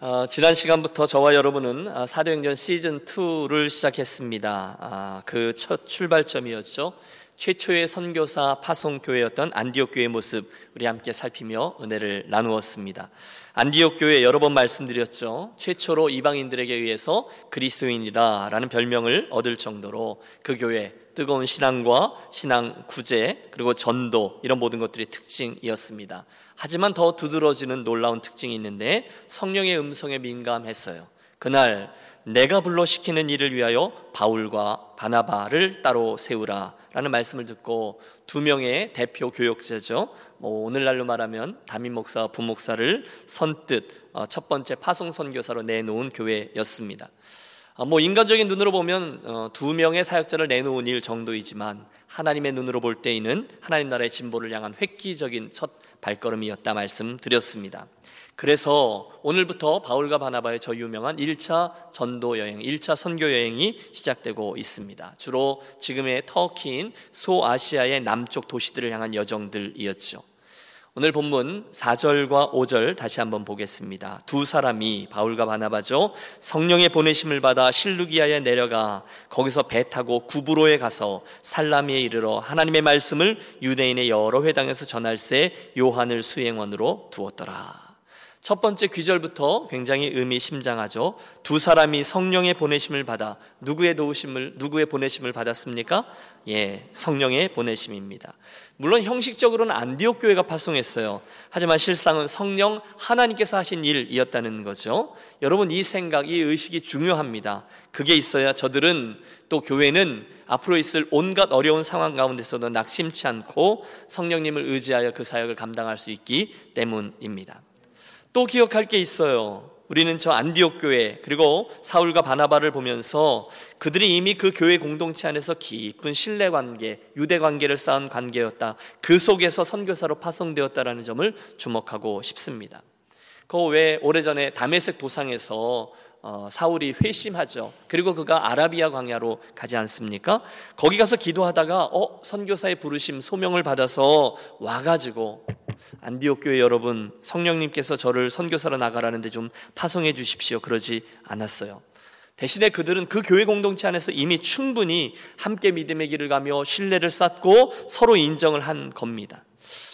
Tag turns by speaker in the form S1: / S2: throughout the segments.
S1: 어, 지난 시간부터 저와 여러분은 아, 사도행전 시즌 2를 시작했습니다. 아, 그첫 출발점이었죠. 최초의 선교사 파송 교회였던 안디옥 교회의 모습 우리 함께 살피며 은혜를 나누었습니다. 안디옥 교회 여러 번 말씀드렸죠. 최초로 이방인들에게 의해서 그리스도인이라라는 별명을 얻을 정도로 그 교회 뜨거운 신앙과 신앙 구제 그리고 전도 이런 모든 것들이 특징이었습니다. 하지만 더 두드러지는 놀라운 특징이 있는데 성령의 음성에 민감했어요. 그날 내가 불러 시키는 일을 위하여 바울과 바나바를 따로 세우라 라는 말씀을 듣고 두 명의 대표 교역자죠. 뭐 오늘날로 말하면 담임 목사와 부목사를 선뜻 어, 첫 번째 파송 선교사로 내놓은 교회였습니다. 어, 뭐 인간적인 눈으로 보면 어, 두 명의 사역자를 내놓은 일 정도이지만 하나님의 눈으로 볼 때에는 하나님 나라의 진보를 향한 획기적인 첫 발걸음이었다 말씀드렸습니다. 그래서 오늘부터 바울과 바나바의 저 유명한 1차 전도 여행, 1차 선교 여행이 시작되고 있습니다. 주로 지금의 터키인 소아시아의 남쪽 도시들을 향한 여정들이었죠. 오늘 본문 4절과 5절 다시 한번 보겠습니다. 두 사람이 바울과 바나바죠. 성령의 보내심을 받아 실루기아에 내려가 거기서 배 타고 구브로에 가서 살라미에 이르러 하나님의 말씀을 유대인의 여러 회당에서 전할새 요한을 수행원으로 두었더라. 첫 번째 귀절부터 굉장히 의미심장하죠. 두 사람이 성령의 보내심을 받아 누구의 도우심을 누구의 보내심을 받았습니까? 예, 성령의 보내심입니다. 물론 형식적으로는 안디옥 교회가 파송했어요. 하지만 실상은 성령 하나님께서 하신 일이었다는 거죠. 여러분 이 생각, 이 의식이 중요합니다. 그게 있어야 저들은 또 교회는 앞으로 있을 온갖 어려운 상황 가운데서도 낙심치 않고 성령님을 의지하여 그 사역을 감당할 수 있기 때문입니다. 또 기억할 게 있어요. 우리는 저 안디옥 교회 그리고 사울과 바나바를 보면서 그들이 이미 그 교회 공동체 안에서 깊은 신뢰 관계, 유대 관계를 쌓은 관계였다. 그 속에서 선교사로 파송되었다라는 점을 주목하고 싶습니다. 그 외 오래전에 담에색 도상에서 어, 사울이 회심하죠. 그리고 그가 아라비아 광야로 가지 않습니까? 거기 가서 기도하다가 어 선교사의 부르심 소명을 받아서 와가지고 안디옥 교회 여러분 성령님께서 저를 선교사로 나가라는데 좀 파송해 주십시오. 그러지 않았어요. 대신에 그들은 그 교회 공동체 안에서 이미 충분히 함께 믿음의 길을 가며 신뢰를 쌓고 서로 인정을 한 겁니다.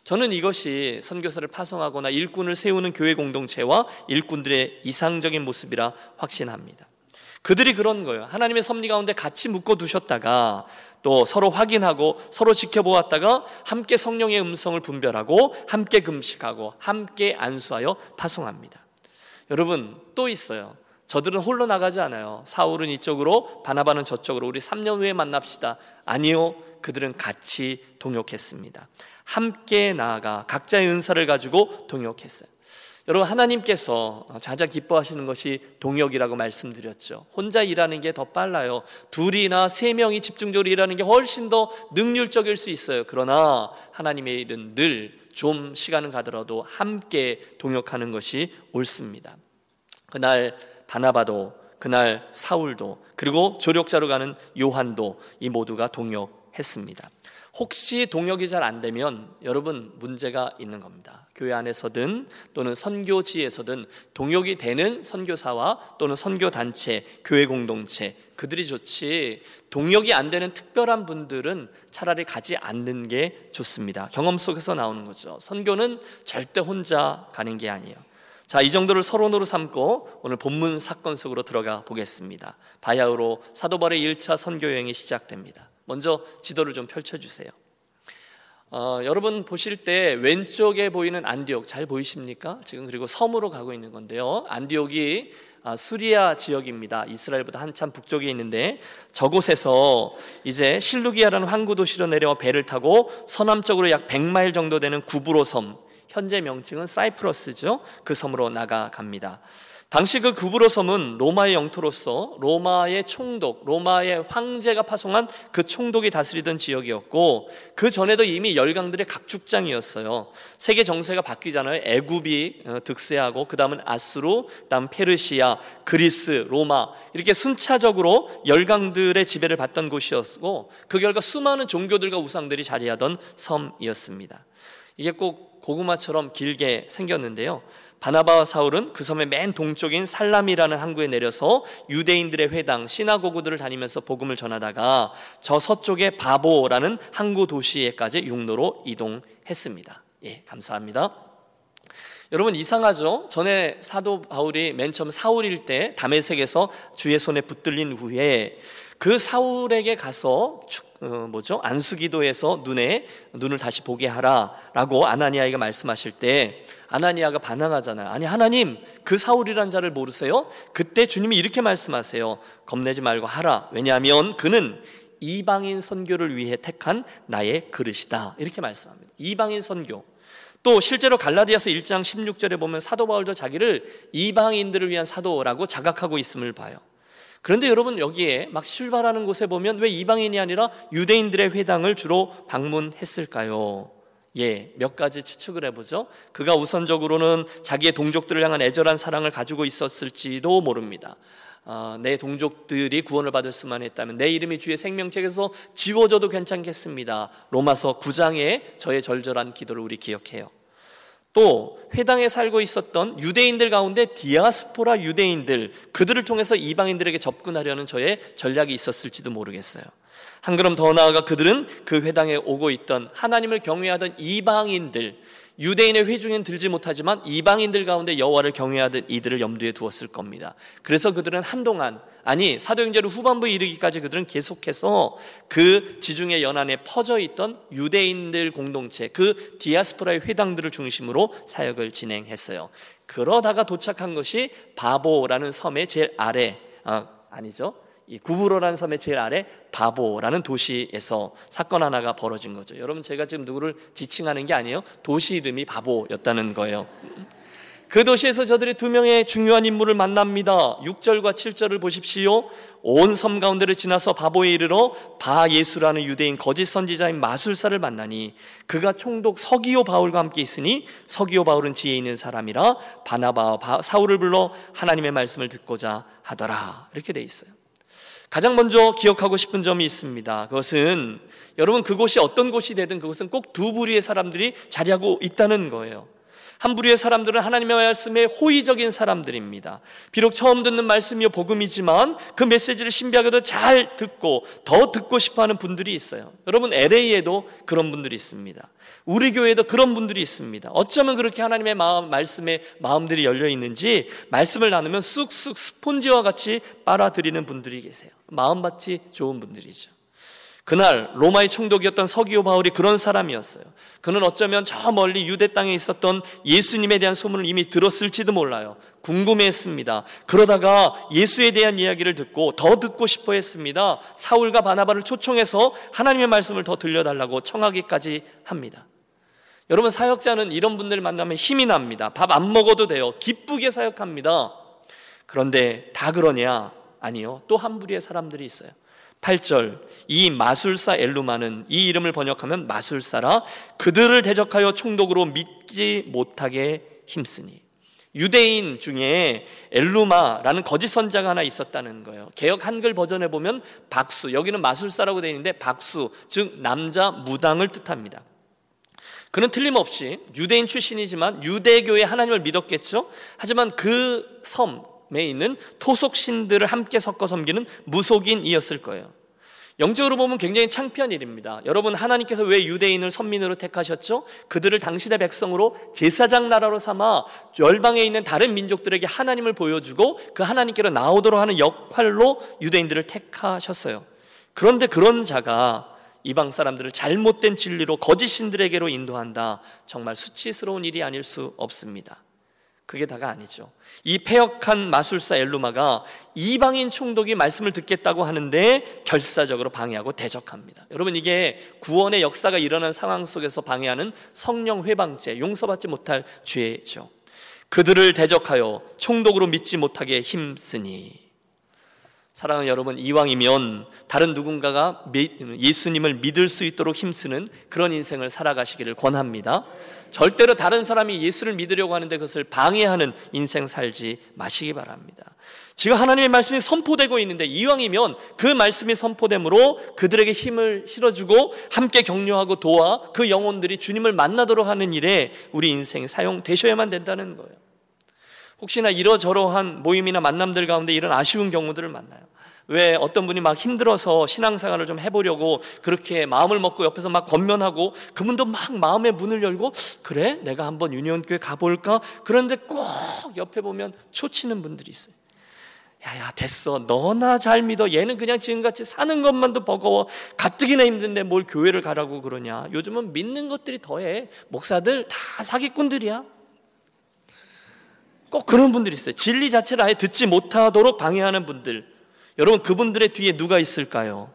S1: 저는 이것이 선교사를 파송하거나 일꾼을 세우는 교회 공동체와 일꾼들의 이상적인 모습이라 확신합니다. 그들이 그런 거예요. 하나님의 섭리 가운데 같이 묶어 두셨다가 또 서로 확인하고 서로 지켜보았다가 함께 성령의 음성을 분별하고 함께 금식하고 함께 안수하여 파송합니다. 여러분 또 있어요. 저들은 홀로 나가지 않아요. 사울은 이쪽으로 바나바는 저쪽으로 우리 3년 후에 만납시다. 아니요. 그들은 같이 동역했습니다. 함께 나아가 각자의 은사를 가지고 동역했어요. 여러분 하나님께서 자자 기뻐하시는 것이 동역이라고 말씀드렸죠. 혼자 일하는 게 더 빨라요. 둘이나 세 명이 집중적으로 일하는 게 훨씬 더 능률적일 수 있어요. 그러나 하나님의 일은 늘 좀 시간은 가더라도 함께 동역하는 것이 옳습니다. 그날 바나바도 그날 사울도 그리고 조력자로 가는 요한도 이 모두가 동역했습니다. 혹시 동역이 잘 안 되면 여러분 문제가 있는 겁니다. 교회 안에서든 또는 선교지에서든 동역이 되는 선교사와 또는 선교 단체, 교회 공동체 그들이 좋지 동역이 안 되는 특별한 분들은 차라리 가지 않는 게 좋습니다. 경험 속에서 나오는 거죠. 선교는 절대 혼자 가는 게 아니에요. 자, 이 정도를 서론으로 삼고 오늘 본문 사건 속으로 들어가 보겠습니다. 바야흐로 사도 바울의 1차 선교 여행이 시작됩니다. 먼저 지도를 좀 펼쳐 주세요. 어, 여러분 보실 때 왼쪽에 보이는 안디옥 잘 보이십니까? 지금 그리고 섬으로 가고 있는 건데요. 안디옥이 아, 수리아 지역입니다. 이스라엘보다 한참 북쪽에 있는데 저곳에서 이제 실루기아라는 항구 도시로 내려 배를 타고 서남쪽으로 약 100마일 정도 되는 구브로 섬, 현재 명칭은 사이프러스죠. 그 섬으로 나가갑니다. 당시 그 구브로 섬은 로마의 영토로서 로마의 총독, 로마의 황제가 파송한 그 총독이 다스리던 지역이었고 그 전에도 이미 열강들의 각축장이었어요. 세계 정세가 바뀌잖아요. 애굽이 어, 득세하고 그 다음은 아수르, 그다음 페르시아, 그리스, 로마 이렇게 순차적으로 열강들의 지배를 받던 곳이었고 그 결과 수많은 종교들과 우상들이 자리하던 섬이었습니다. 이게 꼭 고구마처럼 길게 생겼는데요. 바나바와 사울은 그 섬의 맨 동쪽인 살람이라는 항구에 내려서 유대인들의 회당 시나고그들을 다니면서 복음을 전하다가 저 서쪽의 바보라는 항구 도시에까지 육로로 이동했습니다. 예, 감사합니다. 여러분 이상하죠? 전에 사도 바울이 맨 처음 사울일 때 담에색에서 주의 손에 붙들린 후에 그 사울에게 가서 어, 뭐죠? 안수기도에서 눈에 눈을 다시 보게 하라라고 아나니아에게 말씀하실 때 아나니아가 반항하잖아요. 아니 하나님 그 사울이란 자를 모르세요? 그때 주님이 이렇게 말씀하세요. 겁내지 말고 하라. 왜냐하면 그는 이방인 선교를 위해 택한 나의 그릇이다. 이렇게 말씀합니다. 이방인 선교. 또 실제로 갈라디아서 1장 16절에 보면 사도 바울도 자기를 이방인들을 위한 사도라고 자각하고 있음을 봐요. 그런데 여러분 여기에 막 출발하는 곳에 보면 왜 이방인이 아니라 유대인들의 회당을 주로 방문했을까요? 예, 몇 가지 추측을 해보죠. 그가 우선적으로는 자기의 동족들을 향한 애절한 사랑을 가지고 있었을지도 모릅니다. 어, 내 동족들이 구원을 받을 수만 했다면 내 이름이 주의 생명책에서 지워져도 괜찮겠습니다. 로마서 9장에 저의 절절한 기도를 우리 기억해요. 또 회당에 살고 있었던 유대인들 가운데 디아스포라 유대인들 그들을 통해서 이방인들에게 접근하려는 저의 전략이 있었을지도 모르겠어요. 한 걸음 더 나아가 그들은 그 회당에 오고 있던 하나님을 경외하던 이방인들 유대인의 회중엔 들지 못하지만 이방인들 가운데 여호와를 경외하던 이들을 염두에 두었을 겁니다. 그래서 그들은 한동안 아니 사도행전 후반부에 이르기까지 그들은 계속해서 그 지중해 연안에 퍼져 있던 유대인들 공동체 그 디아스포라의 회당들을 중심으로 사역을 진행했어요. 그러다가 도착한 것이 바보라는 섬의 제일 아래 아, 아니죠 이 구브로라는 섬의 제일 아래 바보라는 도시에서 사건 하나가 벌어진 거죠. 여러분 제가 지금 누구를 지칭하는 게 아니에요. 도시 이름이 바보였다는 거예요. 그 도시에서 저들이 두 명의 중요한 인물을 만납니다. 6절과 7절을 보십시오. 온 섬 가운데를 지나서 바보에 이르러 바 예수라는 유대인 거짓 선지자인 마술사를 만나니 그가 총독 서기오 바울과 함께 있으니 서기오 바울은 지혜 있는 사람이라 바나바와 사울을 불러 하나님의 말씀을 듣고자 하더라. 이렇게 돼 있어요. 가장 먼저 기억하고 싶은 점이 있습니다. 그것은 여러분 그곳이 어떤 곳이 되든 그것은 꼭 두 부류의 사람들이 자리하고 있다는 거예요. 한 부류의 사람들은 하나님의 말씀에 호의적인 사람들입니다. 비록 처음 듣는 말씀이요 복음이지만 그 메시지를 신비하게도 잘 듣고 더 듣고 싶어하는 분들이 있어요. 여러분 LA에도 그런 분들이 있습니다. 우리 교회에도 그런 분들이 있습니다. 어쩌면 그렇게 하나님의 마음, 말씀에 마음들이 열려 있는지 말씀을 나누면 쑥쑥 스폰지와 같이 빨아들이는 분들이 계세요. 마음밭이 좋은 분들이죠. 그날 로마의 총독이었던 서기오 바울이 그런 사람이었어요. 그는 어쩌면 저 멀리 유대 땅에 있었던 예수님에 대한 소문을 이미 들었을지도 몰라요. 궁금해했습니다. 그러다가 예수에 대한 이야기를 듣고 더 듣고 싶어 했습니다. 사울과 바나바를 초청해서 하나님의 말씀을 더 들려달라고 청하기까지 합니다. 여러분 사역자는 이런 분들 만나면 힘이 납니다. 밥 안 먹어도 돼요. 기쁘게 사역합니다. 그런데 다 그러냐? 아니요. 또 한 부류의 사람들이 있어요. 8절 이 마술사 엘루마는 이 이름을 번역하면 마술사라 그들을 대적하여 총독으로 믿지 못하게 힘쓰니 유대인 중에 엘루마라는 거짓 선자가 하나 있었다는 거예요. 개혁 한글 버전에 보면 박수 여기는 마술사라고 되어 있는데 박수 즉 남자 무당을 뜻합니다. 그는 틀림없이 유대인 출신이지만 유대교의 하나님을 믿었겠죠. 하지만 그 섬에 있는 토속 신들을 함께 섞어 섬기는 무속인이었을 거예요. 영적으로 보면 굉장히 창피한 일입니다. 여러분 하나님께서 왜 유대인을 선민으로 택하셨죠? 그들을 당신의 백성으로 제사장 나라로 삼아 열방에 있는 다른 민족들에게 하나님을 보여주고 그 하나님께로 나오도록 하는 역할로 유대인들을 택하셨어요. 그런데 그런 자가 이방 사람들을 잘못된 진리로 거짓 신들에게로 인도한다. 정말 수치스러운 일이 아닐 수 없습니다. 그게 다가 아니죠. 이 폐역한 마술사 엘루마가 이방인 총독이 말씀을 듣겠다고 하는데 결사적으로 방해하고 대적합니다. 여러분 이게 구원의 역사가 일어난 상황 속에서 방해하는 성령 회방죄, 용서받지 못할 죄죠. 그들을 대적하여 총독으로 믿지 못하게 힘쓰니 사랑하는 여러분, 이왕이면 다른 누군가가 예수님을 믿을 수 있도록 힘쓰는 그런 인생을 살아가시기를 권합니다. 절대로 다른 사람이 예수를 믿으려고 하는데 그것을 방해하는 인생 살지 마시기 바랍니다. 지금 하나님의 말씀이 선포되고 있는데 이왕이면 그 말씀이 선포됨으로 그들에게 힘을 실어주고 함께 격려하고 도와 그 영혼들이 주님을 만나도록 하는 일에 우리 인생이 사용되셔야만 된다는 거예요. 혹시나 이러저러한 모임이나 만남들 가운데 이런 아쉬운 경우들을 만나요. 왜 어떤 분이 막 힘들어서 신앙생활을 좀 해보려고 그렇게 마음을 먹고 옆에서 막 겉면하고 그분도 막 마음의 문을 열고 그래? 내가 한번 유니온교회 가볼까? 그런데 꼭 옆에 보면 초치는 분들이 있어요. 야야 됐어. 너나 잘 믿어. 얘는 그냥 지금같이 사는 것만도 버거워. 가뜩이나 힘든데 뭘 교회를 가라고 그러냐. 요즘은 믿는 것들이 더해. 목사들 다 사기꾼들이야 꼭 그런 분들이 있어요 진리 자체를 아예 듣지 못하도록 방해하는 분들 여러분 그분들의 뒤에 누가 있을까요?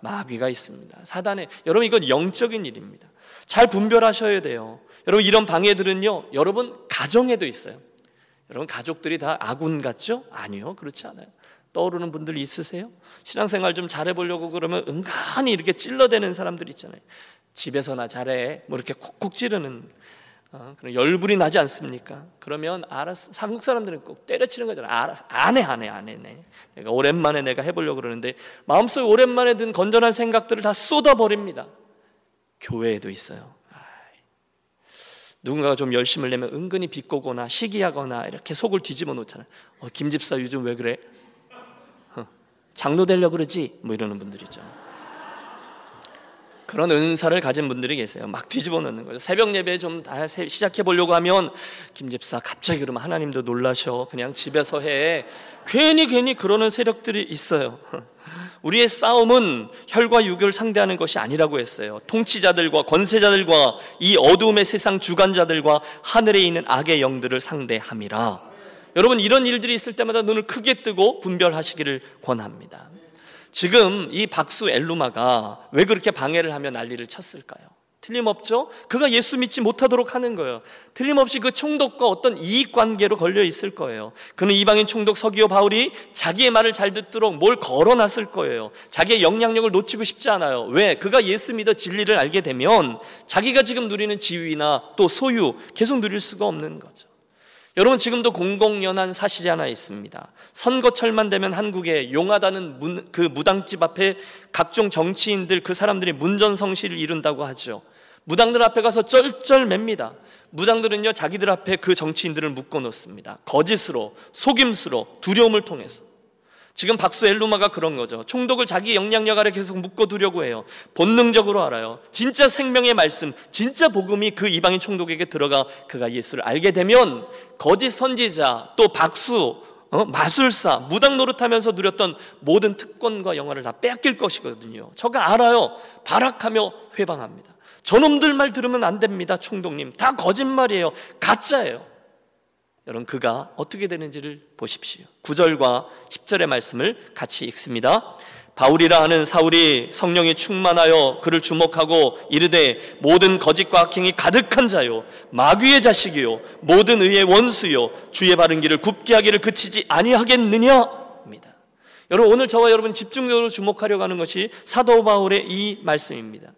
S1: 마귀가 있습니다. 사단의 여러분 이건 영적인 일입니다. 잘 분별하셔야 돼요. 여러분 이런 방해들은요. 여러분 가정에도 있어요. 여러분 가족들이 다 아군 같죠? 아니요. 그렇지 않아요. 떠오르는 분들 있으세요? 신앙생활 좀 잘해 보려고 그러면 은근히 이렇게 찔러대는 사람들 있잖아요. 집에서나 잘해. 뭐 이렇게 콕콕 찌르는 어, 그런 열불이 나지 않습니까? 그러면 알아서 한국 사람들은 꼭 때려치는 거잖아. 알아서 안 해, 안 해, 안 해. 네. 내가 오랜만에 내가 해보려고 그러는데 마음속에 오랜만에 든 건전한 생각들을 다 쏟아 버립니다. 교회에도 있어요. 누군가가 좀 열심을 내면 은근히 비꼬거나 시기하거나 이렇게 속을 뒤집어 놓잖아요. 어, 김 집사 요즘 왜 그래? 어, 장로 되려 그러지? 뭐 이러는 분들 있죠. 그런 은사를 가진 분들이 계세요. 막 뒤집어 놓는 거죠. 새벽 예배 좀 시작해 보려고 하면 김 집사 갑자기 그러면 하나님도 놀라셔. 그냥 집에서 해. 괜히 괜히 그러는 세력들이 있어요. 우리의 싸움은 혈과 육을 상대하는 것이 아니라고 했어요. 통치자들과 권세자들과 이 어두움의 세상 주관자들과 하늘에 있는 악의 영들을 상대함이라. 여러분 이런 일들이 있을 때마다 눈을 크게 뜨고 분별하시기를 권합니다. 지금 이 박수 엘루마가 왜 그렇게 방해를 하며 난리를 쳤을까요? 틀림없죠? 그가 예수 믿지 못하도록 하는 거예요. 틀림없이 그 총독과 어떤 이익 관계로 걸려 있을 거예요. 그는 이방인 총독 서기오 바울이 자기의 말을 잘 듣도록 뭘 걸어놨을 거예요. 자기의 영향력을 놓치고 싶지 않아요. 왜? 그가 예수 믿어 진리를 알게 되면 자기가 지금 누리는 지위나 또 소유 계속 누릴 수가 없는 거죠. 여러분 지금도 공공연한 사실이 하나 있습니다. 선거철만 되면 한국에 용하다는 문, 그 무당집 앞에 각종 정치인들 그 사람들이 문전성시를 이룬다고 하죠. 무당들 앞에 가서 쩔쩔맵니다. 무당들은요 자기들 앞에 그 정치인들을 묶어 놓습니다. 거짓으로 속임수로 두려움을 통해서. 지금 박수 엘루마가 그런 거죠. 총독을 자기 영향력 아래 계속 묶어두려고 해요. 본능적으로 알아요. 진짜 생명의 말씀, 진짜 복음이 그 이방인 총독에게 들어가 그가 예수를 알게 되면 거짓 선지자, 또 박수, 어? 마술사, 무당 노릇하면서 누렸던 모든 특권과 영화를 다 뺏길 것이거든요. 저가 알아요. 발악하며 회방합니다. 저놈들 말 들으면 안 됩니다, 총독님. 다 거짓말이에요. 가짜예요. 여러분 그가 어떻게 되는지를 보십시오. 9절과 10절의 말씀을 같이 읽습니다. 바울이라 하는 사울이 성령이 충만하여 그를 주목하고 이르되 모든 거짓과 악행이 가득한 자요 마귀의 자식이요 모든 의의 원수요 주의 바른 길을 굽게 하기를 그치지 아니하겠느냐입니다. 여러분 오늘 저와 여러분 집중적으로 주목하려고 하는 것이 사도 바울의 이 말씀입니다.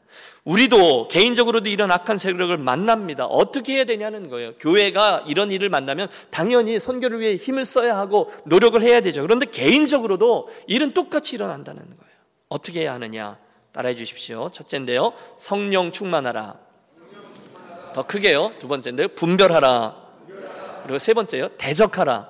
S1: 우리도 개인적으로도 이런 악한 세력을 만납니다. 어떻게 해야 되냐는 거예요. 교회가 이런 일을 만나면 당연히 선교를 위해 힘을 써야 하고 노력을 해야 되죠. 그런데 개인적으로도 일은 똑같이 일어난다는 거예요. 어떻게 해야 하느냐? 따라해 주십시오. 첫째인데요. 성령 충만하라. 더 크게요. 두 번째인데요. 분별하라. 그리고 세 번째요. 대적하라.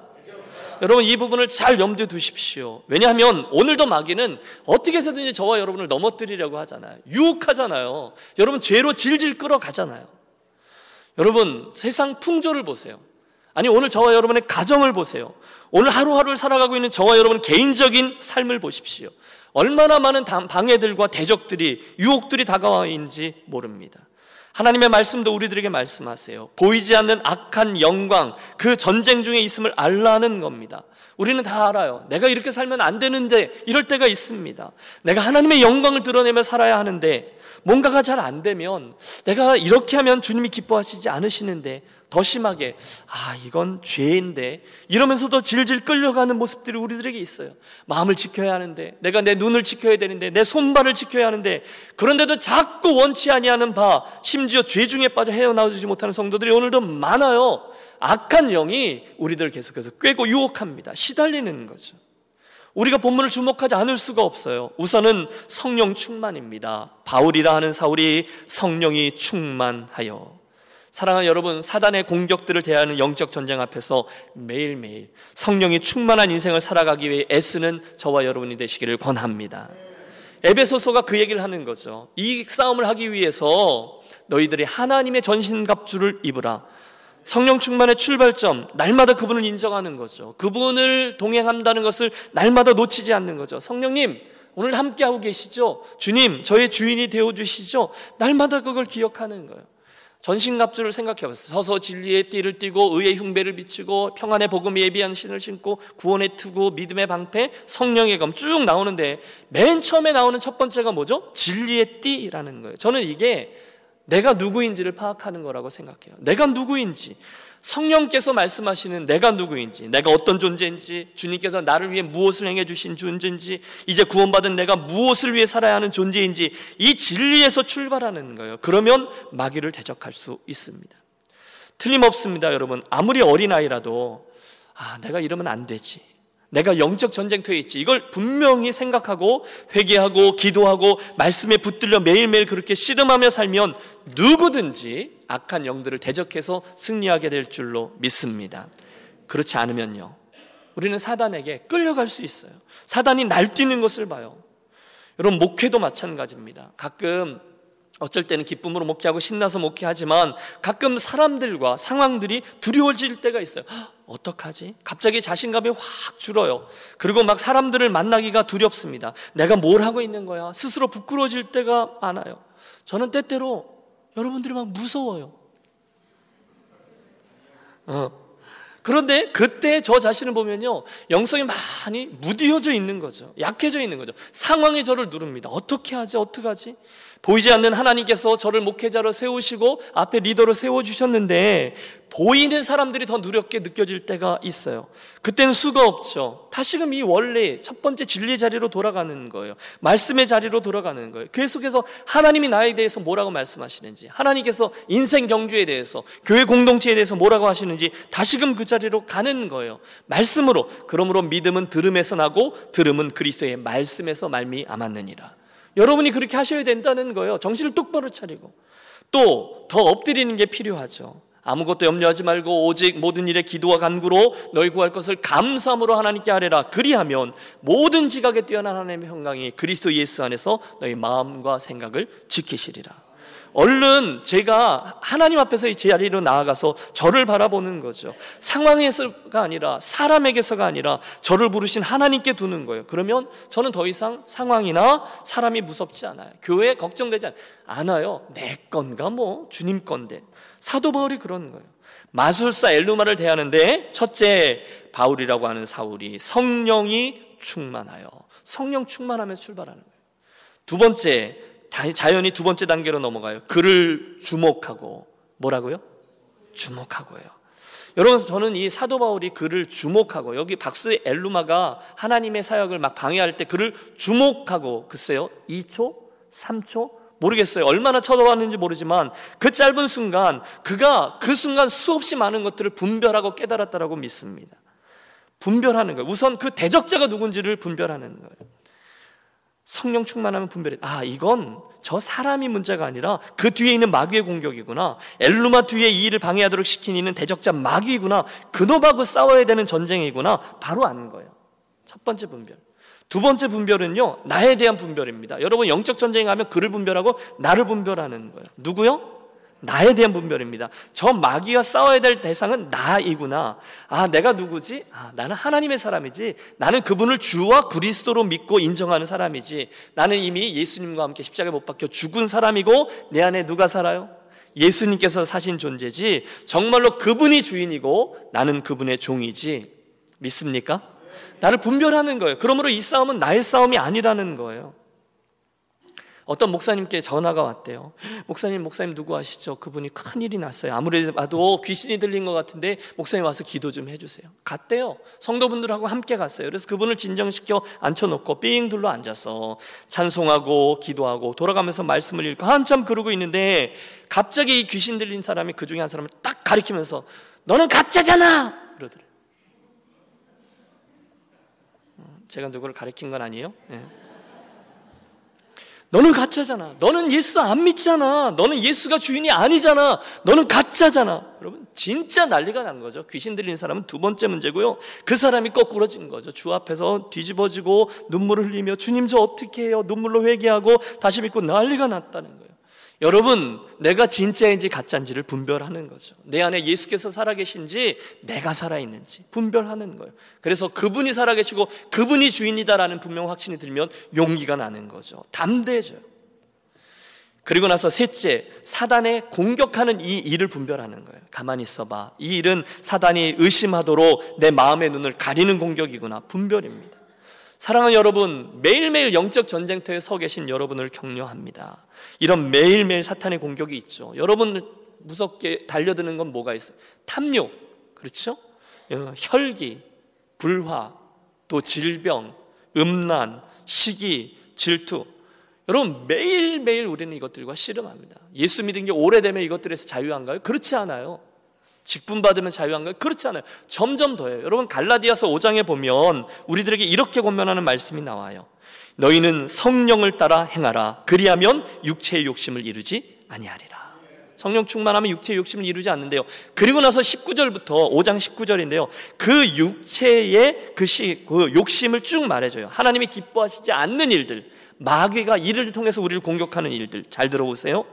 S1: 여러분 이 부분을 잘 염두에 두십시오. 왜냐하면 오늘도 마귀는 어떻게 해서든지 저와 여러분을 넘어뜨리려고 하잖아요. 유혹하잖아요. 여러분 죄로 질질 끌어가잖아요. 여러분 세상 풍조를 보세요. 아니 오늘 저와 여러분의 가정을 보세요. 오늘 하루하루를 살아가고 있는 저와 여러분 개인적인 삶을 보십시오. 얼마나 많은 방해들과 대적들이 유혹들이 다가와 있는지 모릅니다. 하나님의 말씀도 우리들에게 말씀하세요. 보이지 않는 악한 영광, 그 전쟁 중에 있음을 알라는 겁니다. 우리는 다 알아요. 내가 이렇게 살면 안 되는데 이럴 때가 있습니다. 내가 하나님의 영광을 드러내며 살아야 하는데 뭔가가 잘 안 되면 내가 이렇게 하면 주님이 기뻐하시지 않으시는데 더 심하게 아 이건 죄인데 이러면서도 질질 끌려가는 모습들이 우리들에게 있어요. 마음을 지켜야 하는데 내가 내 눈을 지켜야 되는데 내 손발을 지켜야 하는데 그런데도 자꾸 원치 아니하는 바 심지어 죄 중에 빠져 헤어나오지 못하는 성도들이 오늘도 많아요. 악한 영이 우리들 계속해서 꿰고 유혹합니다. 시달리는 거죠. 우리가 본문을 주목하지 않을 수가 없어요. 우선은 성령 충만입니다. 바울이라 하는 사울이 성령이 충만하여 사랑하는 여러분, 사단의 공격들을 대하는 영적 전쟁 앞에서 매일매일 성령이 충만한 인생을 살아가기 위해 애쓰는 저와 여러분이 되시기를 권합니다. 에베소서가 그 얘기를 하는 거죠. 이 싸움을 하기 위해서 너희들이 하나님의 전신갑주를 입으라. 성령 충만의 출발점, 날마다 그분을 인정하는 거죠. 그분을 동행한다는 것을 날마다 놓치지 않는 거죠. 성령님, 오늘 함께하고 계시죠? 주님, 저의 주인이 되어주시죠? 날마다 그걸 기억하는 거예요. 전신갑주를 생각해 봤어요. 서서 진리의 띠를 띠고 의의 흉배를 비치고 평안의 복음 예비한 신을 신고 구원의 투구 믿음의 방패 성령의 검 쭉 나오는데 맨 처음에 나오는 첫 번째가 뭐죠? 진리의 띠라는 거예요. 저는 이게 내가 누구인지를 파악하는 거라고 생각해요. 내가 누구인지 성령께서 말씀하시는 내가 누구인지, 내가 어떤 존재인지, 주님께서 나를 위해 무엇을 행해 주신 존재인지, 이제 구원받은 내가 무엇을 위해 살아야 하는 존재인지 이 진리에서 출발하는 거예요. 그러면 마귀를 대적할 수 있습니다. 틀림없습니다, 여러분. 아무리 어린아이라도 아, 내가 이러면 안 되지. 내가 영적 전쟁터에 있지. 이걸 분명히 생각하고 회개하고 기도하고 말씀에 붙들려 매일매일 그렇게 씨름하며 살면 누구든지 악한 영들을 대적해서 승리하게 될 줄로 믿습니다. 그렇지 않으면요. 우리는 사단에게 끌려갈 수 있어요. 사단이 날뛰는 것을 봐요. 여러분, 목회도 마찬가지입니다. 가끔 어쩔 때는 기쁨으로 목회하고 신나서 목회하지만 가끔 사람들과 상황들이 두려워질 때가 있어요. 어떡하지? 갑자기 자신감이 확 줄어요. 그리고 막 사람들을 만나기가 두렵습니다. 내가 뭘 하고 있는 거야? 스스로 부끄러워질 때가 많아요. 저는 때때로 여러분들이 막 무서워요. 어. 그런데 그때 저 자신을 보면요. 영성이 많이 무디어져 있는 거죠. 약해져 있는 거죠. 상황이 저를 누릅니다. 어떻게 하지? 어떻게 하지? 보이지 않는 하나님께서 저를 목회자로 세우시고 앞에 리더로 세워주셨는데 보이는 사람들이 더 누렵게 느껴질 때가 있어요. 그때는 수가 없죠. 다시금 이 원래 첫 번째 진리 자리로 돌아가는 거예요. 말씀의 자리로 돌아가는 거예요. 계속해서 하나님이 나에 대해서 뭐라고 말씀하시는지, 하나님께서 인생 경주에 대해서, 교회 공동체에 대해서 뭐라고 하시는지 다시금 그 자리로 가는 거예요. 말씀으로. 그러므로 믿음은 들음에서 나고 들음은 그리스도의 말씀에서 말미암았느니라. 여러분이 그렇게 하셔야 된다는 거예요. 정신을 똑바로 차리고. 또 더 엎드리는 게 필요하죠. 아무것도 염려하지 말고 오직 모든 일에 기도와 간구로 너희 구할 것을 감사함으로 하나님께 하래라. 그리하면 모든 지각에 뛰어난 하나님의 평강이 그리스도 예수 안에서 너희 마음과 생각을 지키시리라. 얼른 제가 하나님 앞에서 이 자리로 나아가서 저를 바라보는 거죠. 상황에서가 아니라 사람에게서가 아니라 저를 부르신 하나님께 두는 거예요. 그러면 저는 더 이상 상황이나 사람이 무섭지 않아요. 교회 걱정되지 않아요. 내 건가 뭐 주님 건데. 사도 바울이 그런 거예요. 마술사 엘루마를 대하는데 첫째 바울이라고 하는 사울이 성령이 충만하여 성령 충만하면 출발하는 거예요. 두 번째 자연히 두 번째 단계로 넘어가요. 그를 주목하고. 뭐라고요? 주목하고요. 여러분 저는 이 사도 바울이 그를 주목하고 여기 박수의 엘루마가 하나님의 사역을 막 방해할 때 그를 주목하고 글쎄요 2초? 3초? 모르겠어요. 얼마나 쳐다봤는지 모르지만 그 짧은 순간 그가 그 순간 수없이 많은 것들을 분별하고 깨달았다라고 믿습니다. 분별하는 거예요. 우선 그 대적자가 누군지를 분별하는 거예요 성령 충만하면 분별해. 아, 이건 저 사람이 문제가 아니라 그 뒤에 있는 마귀의 공격이구나. 엘루마 뒤에 이 일을 방해하도록 시킨 이는 대적자 마귀구나. 그놈하고 싸워야 되는 전쟁이구나. 바로 아는 거예요. 첫 번째 분별. 두 번째 분별은요, 나에 대한 분별입니다. 여러분, 영적 전쟁에 가면 그를 분별하고 나를 분별하는 거예요. 누구요? 나에 대한 분별입니다. 저 마귀와 싸워야 될 대상은 나이구나. 아, 내가 누구지? 아, 나는 하나님의 사람이지. 나는 그분을 주와 그리스도로 믿고 인정하는 사람이지. 나는 이미 예수님과 함께 십자가에 못 박혀 죽은 사람이고 내 안에 누가 살아요? 예수님께서 사신 존재지. 정말로 그분이 주인이고 나는 그분의 종이지. 믿습니까? 나를 분별하는 거예요. 그러므로 이 싸움은 나의 싸움이 아니라는 거예요. 어떤 목사님께 전화가 왔대요. 목사님, 목사님 누구 아시죠? 그분이 큰일이 났어요. 아무래도 귀신이 들린 것 같은데 목사님 와서 기도 좀 해주세요. 갔대요. 성도분들하고 함께 갔어요. 그래서 그분을 진정시켜 앉혀놓고 삥 둘러 앉아서 찬송하고 기도하고 돌아가면서 말씀을 읽고 한참 그러고 있는데 갑자기 이 귀신 들린 사람이 그 중에 한 사람을 딱 가리키면서 너는 가짜잖아! 그러더래요. 어, 제가 누구를 가리킨 건 아니에요. 네. 너는 가짜잖아. 너는 예수 안 믿잖아. 너는 예수가 주인이 아니잖아. 너는 가짜잖아. 여러분, 진짜 난리가 난 거죠. 귀신 들리는 사람은 두 번째 문제고요. 그 사람이 거꾸러진 거죠. 주 앞에서 뒤집어지고 눈물을 흘리며 주님 저 어떻게 해요? 눈물로 회개하고 다시 믿고 난리가 났다는 거예요. 여러분, 내가 진짜인지 가짜인지를 분별하는 거죠. 내 안에 예수께서 살아계신지 내가 살아있는지 분별하는 거예요. 그래서 그분이 살아계시고 그분이 주인이다라는 분명 확신이 들면 용기가 나는 거죠. 담대해져요. 그리고 나서 셋째, 사단의 공격하는 이 일을 분별하는 거예요. 가만히 있어봐. 이 일은 사단이 의심하도록 내 마음의 눈을 가리는 공격이구나. 분별입니다. 사랑하는 여러분, 매일매일 영적 전쟁터에 서 계신 여러분을 격려합니다. 이런 매일매일 사탄의 공격이 있죠. 여러분 무섭게 달려드는 건 뭐가 있어요? 탐욕, 그렇죠? 어, 혈기, 불화, 또 질병, 음란, 시기, 질투. 여러분 매일매일 우리는 이것들과 씨름합니다. 예수 믿은 게 오래되면 이것들에서 자유한가요? 그렇지 않아요. 직분 받으면 자유한가요? 그렇지 않아요. 점점 더해요. 여러분 갈라디아서 5장에 보면 우리들에게 이렇게 권면하는 말씀이 나와요. 너희는 성령을 따라 행하라. 그리하면 육체의 욕심을 이루지 아니하리라. 성령 충만하면 육체의 욕심을 이루지 않는데요. 그리고 나서 19절부터 5장 19절인데요. 그 육체의 그, 시, 그 욕심을 쭉 말해줘요. 하나님이 기뻐하시지 않는 일들, 마귀가 이를 통해서 우리를 공격하는 일들 잘 들어보세요.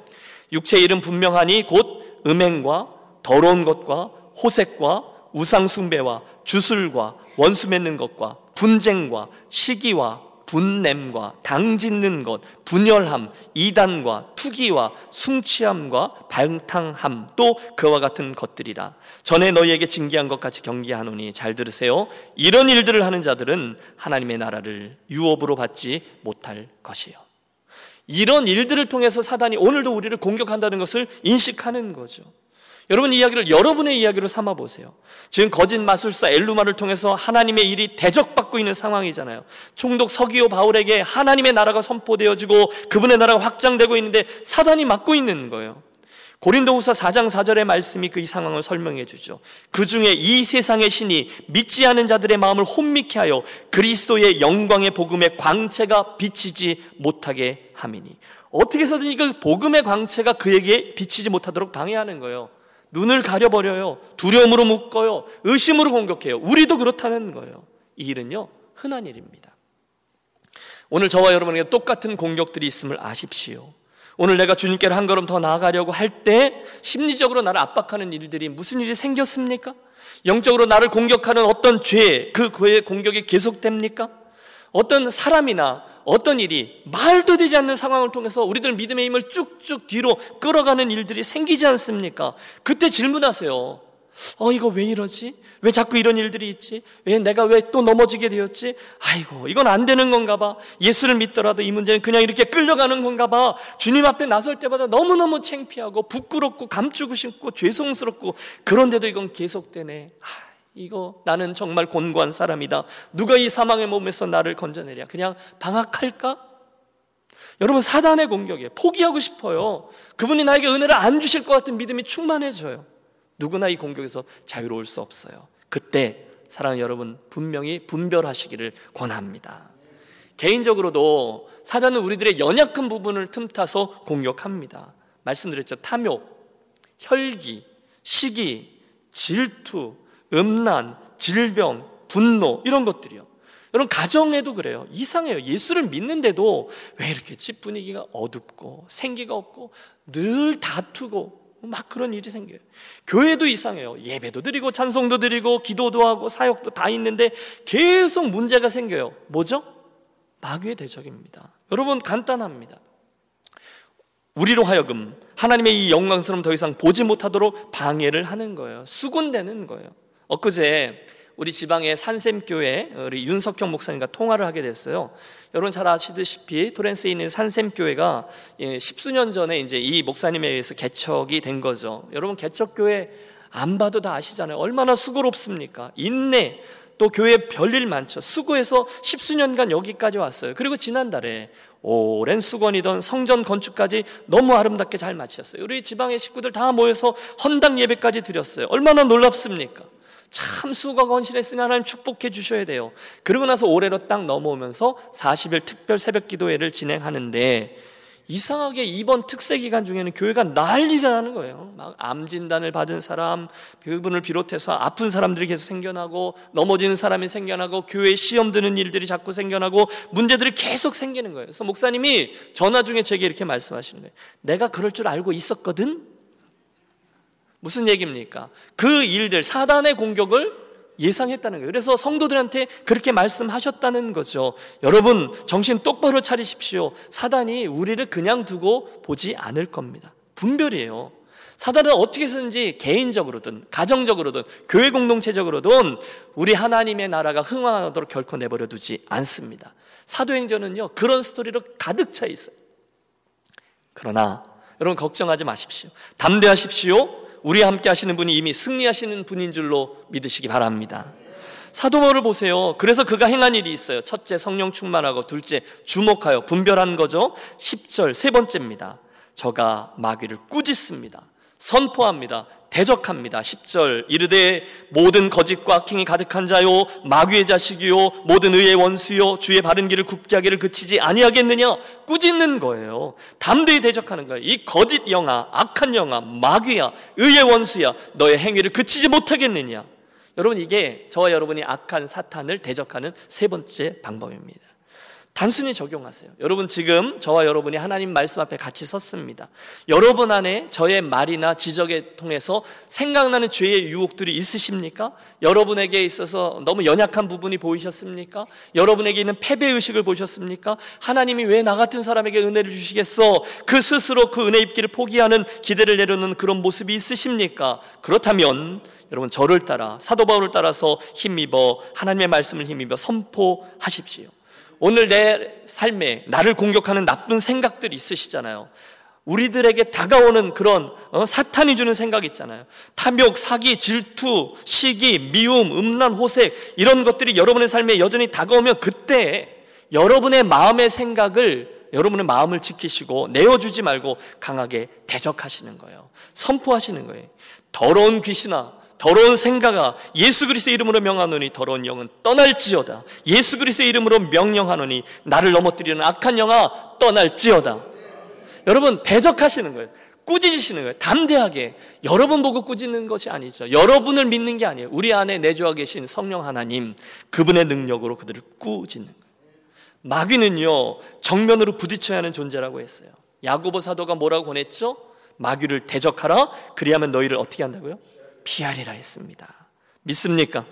S1: 육체의 일은 분명하니 곧 음행과 더러운 것과 호색과 우상숭배와 주술과 원수 맺는 것과 분쟁과 시기와 분냄과 당짓는 것, 분열함, 이단과 투기와 숭취함과 방탕함 또 그와 같은 것들이라. 전에 너희에게 징계한 것 같이 경계하노니 잘 들으세요. 이런 일들을 하는 자들은 하나님의 나라를 유업으로 받지 못할 것이요. 이런 일들을 통해서 사단이 오늘도 우리를 공격한다는 것을 인식하는 거죠. 여러분 이야기를 여러분의 이야기로 삼아 보세요. 지금 거짓 마술사 엘루마를 통해서 하나님의 일이 대적받고 있는 상황이잖아요. 총독 서기오 바울에게 하나님의 나라가 선포되어지고 그분의 나라가 확장되고 있는데 사단이 막고 있는 거예요. 고린도후서 4장 4절의 말씀이 그 이 상황을 설명해 주죠. 그 중에 이 세상의 신이 믿지 않은 자들의 마음을 혼미케 하여 그리스도의 영광의 복음의 광채가 비치지 못하게 함이니 어떻게 해서든 이걸 복음의 광채가 그에게 비치지 못하도록 방해하는 거예요. 눈을 가려버려요. 두려움으로 묶어요. 의심으로 공격해요. 우리도 그렇다는 거예요. 이 일은요, 흔한 일입니다. 오늘 저와 여러분에게 똑같은 공격들이 있음을 아십시오. 오늘 내가 주님께로 한 걸음 더 나아가려고 할 때 심리적으로 나를 압박하는 일들이 무슨 일이 생겼습니까? 영적으로 나를 공격하는 어떤 죄, 그 죄의 공격이 계속됩니까? 어떤 사람이나 어떤 일이 말도 되지 않는 상황을 통해서 우리들 믿음의 힘을 쭉쭉 뒤로 끌어가는 일들이 생기지 않습니까? 그때 질문하세요. 어, 이거 왜 이러지? 왜 자꾸 이런 일들이 있지? 왜 내가 왜 또 넘어지게 되었지? 아이고, 이건 안 되는 건가 봐. 예수를 믿더라도 이 문제는 그냥 이렇게 끌려가는 건가 봐. 주님 앞에 나설 때마다 너무너무 창피하고 부끄럽고 감추고 싶고 죄송스럽고 그런데도 이건 계속되네. 아, 이거 나는 정말 곤고한 사람이다. 누가 이 사망의 몸에서 나를 건져내랴? 그냥 방학할까? 여러분 사단의 공격에 포기하고 싶어요. 그분이 나에게 은혜를 안 주실 것 같은 믿음이 충만해져요. 누구나 이 공격에서 자유로울 수 없어요. 그때 사랑하는 여러분 분명히 분별하시기를 권합니다. 개인적으로도 사단은 우리들의 연약한 부분을 틈타서 공격합니다. 말씀드렸죠. 탐욕, 혈기, 시기, 질투, 음란, 질병, 분노 이런 것들이요. 여러분 가정에도 그래요. 이상해요. 예수를 믿는데도 왜 이렇게 집 분위기가 어둡고 생기가 없고 늘 다투고 막 그런 일이 생겨요. 교회도 이상해요. 예배도 드리고 찬송도 드리고 기도도 하고 사역도 다 있는데 계속 문제가 생겨요. 뭐죠? 마귀의 대적입니다. 여러분 간단합니다. 우리로 하여금 하나님의 이 영광스러움 더 이상 보지 못하도록 방해를 하는 거예요. 수군되는 거예요. 엊그제 우리 지방의 산샘교회 우리 윤석형 목사님과 통화를 하게 됐어요. 여러분 잘 아시다시피 토렌스에 있는 산샘교회가 예, 십수년 전에 이제 이 목사님에 의해서 개척이 된 거죠. 여러분 개척교회 안 봐도 다 아시잖아요. 얼마나 수고롭습니까? 인내, 또 교회 별일 많죠. 수고해서 십수년간 여기까지 왔어요. 그리고 지난달에 오랜 수건이던 성전 건축까지 너무 아름답게 잘 마치셨어요. 우리 지방의 식구들 다 모여서 헌당 예배까지 드렸어요. 얼마나 놀랍습니까? 참 수고가 헌신했으면 하나님 축복해 주셔야 돼요. 그러고 나서 올해로 딱 넘어오면서 40일 특별 새벽 기도회를 진행하는데 이상하게 이번 특세 기간 중에는 교회가 난리가 나는 거예요. 막 암 진단을 받은 사람, 그분을 비롯해서 아픈 사람들이 계속 생겨나고 넘어지는 사람이 생겨나고 교회 시험 드는 일들이 자꾸 생겨나고 문제들이 계속 생기는 거예요. 그래서 목사님이 전화 중에 제게 이렇게 말씀하시는 거예요. 내가 그럴 줄 알고 있었거든. 무슨 얘기입니까? 그 일들 사단의 공격을 예상했다는 거예요. 그래서 성도들한테 그렇게 말씀하셨다는 거죠. 여러분, 정신 똑바로 차리십시오. 사단이 우리를 그냥 두고 보지 않을 겁니다. 분별이에요. 사단은 어떻게 해서든지 개인적으로든 가정적으로든 교회 공동체적으로든 우리 하나님의 나라가 흥왕하도록 결코 내버려 두지 않습니다. 사도행전은요 그런 스토리로 가득 차 있어요. 그러나 여러분 걱정하지 마십시오. 담대하십시오. 우리 함께 하시는 분이 이미 승리하시는 분인 줄로 믿으시기 바랍니다. 사도 바울을 보세요. 그래서 그가 행한 일이 있어요. 첫째 성령 충만하고 둘째 주목하여 분별한 거죠. 10절 세 번째입니다. 저가 마귀를 꾸짖습니다. 선포합니다. 대적합니다. 10절 이르되 모든 거짓과 악행이 가득한 자요 마귀의 자식이요 모든 의의 원수요 주의 바른 길을 굽게 하기를 그치지 아니하겠느냐 꾸짖는 거예요. 담대히 대적하는 거예요. 이 거짓 영아, 악한 영아, 마귀야, 의의 원수야 너의 행위를 그치지 못하겠느냐. 여러분 이게 저와 여러분이 악한 사탄을 대적하는 세 번째 방법입니다. 단순히 적용하세요. 여러분 지금 저와 여러분이 하나님 말씀 앞에 같이 섰습니다. 여러분 안에 저의 말이나 지적에 통해서 생각나는 죄의 유혹들이 있으십니까? 여러분에게 있어서 너무 연약한 부분이 보이셨습니까? 여러분에게 있는 패배 의식을 보셨습니까? 하나님이 왜 나 같은 사람에게 은혜를 주시겠어? 그 스스로 그 은혜 입기를 포기하는 기대를 내려놓는 그런 모습이 있으십니까? 그렇다면 여러분 저를 따라 사도 바울을 따라서 힘입어 하나님의 말씀을 힘입어 선포하십시오. 오늘 내 삶에 나를 공격하는 나쁜 생각들이 있으시잖아요. 우리들에게 다가오는 그런 어, 사탄이 주는 생각 있잖아요. 탐욕, 사기, 질투, 시기, 미움, 음란, 호색 이런 것들이 여러분의 삶에 여전히 다가오면 그때 여러분의 마음의 생각을 여러분의 마음을 지키시고 내어주지 말고 강하게 대적하시는 거예요. 선포하시는 거예요. 더러운 귀신아, 더러운 생각아 예수 그리스도의 이름으로 명하노니 더러운 영은 떠날지어다. 예수 그리스도의 이름으로 명령하노니 나를 넘어뜨리는 악한 영아 떠날지어다. 여러분 대적하시는 거예요. 꾸짖으시는 거예요. 담대하게. 여러분 보고 꾸짖는 것이 아니죠. 여러분을 믿는 게 아니에요. 우리 안에 내주하 계신 성령 하나님 그분의 능력으로 그들을 꾸짖는 거예요. 마귀는요 정면으로 부딪혀야 하는 존재라고 했어요. 야고보 사도가 뭐라고 권했죠? 마귀를 대적하라? 그리하면 너희를 어떻게 한다고요? 피하리라 했습니다. 믿습니까?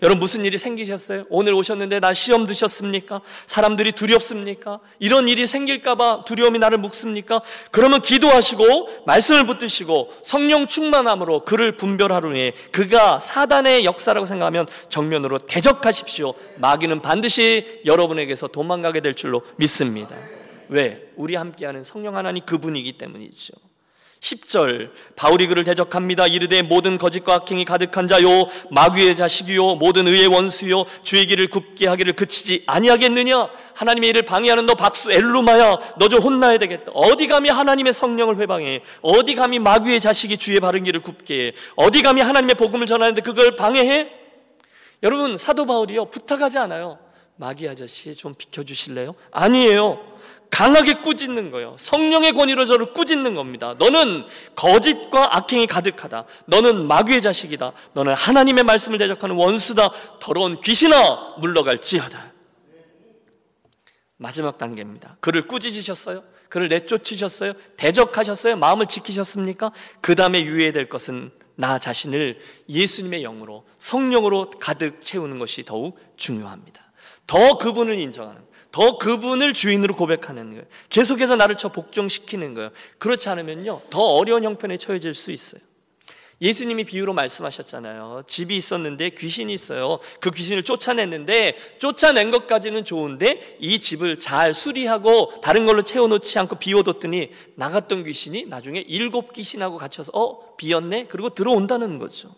S1: 여러분 무슨 일이 생기셨어요? 오늘 오셨는데 나 시험 드셨습니까? 사람들이 두렵습니까? 이런 일이 생길까봐 두려움이 나를 묵습니까? 그러면 기도하시고 말씀을 붙드시고 성령 충만함으로 그를 분별하루니 그가 사단의 역사라고 생각하면 정면으로 대적하십시오. 마귀는 반드시 여러분에게서 도망가게 될 줄로 믿습니다. 왜? 우리 함께하는 성령 하나님 그분이기 때문이죠. 10절 바울이 그를 대적합니다. 이르되 모든 거짓과 악행이 가득한 자요 마귀의 자식이요 모든 의의 원수요 주의 길을 굽게 하기를 그치지 아니하겠느냐 하나님의 일을 방해하는 너 박수 엘루마야 너 좀 혼나야 되겠다. 어디 감히 하나님의 성령을 회방해 어디 감히 마귀의 자식이 주의 바른 길을 굽게 해 어디 감히 하나님의 복음을 전하는데 그걸 방해해? 여러분 사도 바울이요 부탁하지 않아요. 마귀 아저씨 좀 비켜주실래요? 아니에요. 강하게 꾸짖는 거예요. 성령의 권위로 저를 꾸짖는 겁니다. 너는 거짓과 악행이 가득하다. 너는 마귀의 자식이다. 너는 하나님의 말씀을 대적하는 원수다. 더러운 귀신아 물러갈지어다. 마지막 단계입니다. 그를 꾸짖으셨어요? 그를 내쫓으셨어요? 대적하셨어요? 마음을 지키셨습니까? 그 다음에 유의해야 될 것은 나 자신을 예수님의 영으로 성령으로 가득 채우는 것이 더욱 중요합니다. 더 그분을 인정하는 더 그분을 주인으로 고백하는 거예요. 계속해서 나를 저 복종시키는 거예요. 그렇지 않으면요, 더 어려운 형편에 처해질 수 있어요. 예수님이 비유로 말씀하셨잖아요. 집이 있었는데 귀신이 있어요. 그 귀신을 쫓아냈는데 쫓아낸 것까지는 좋은데 이 집을 잘 수리하고 다른 걸로 채워놓지 않고 비워뒀더니 나갔던 귀신이 나중에 일곱 귀신하고 갇혀서 어 비었네 그리고 들어온다는 거죠.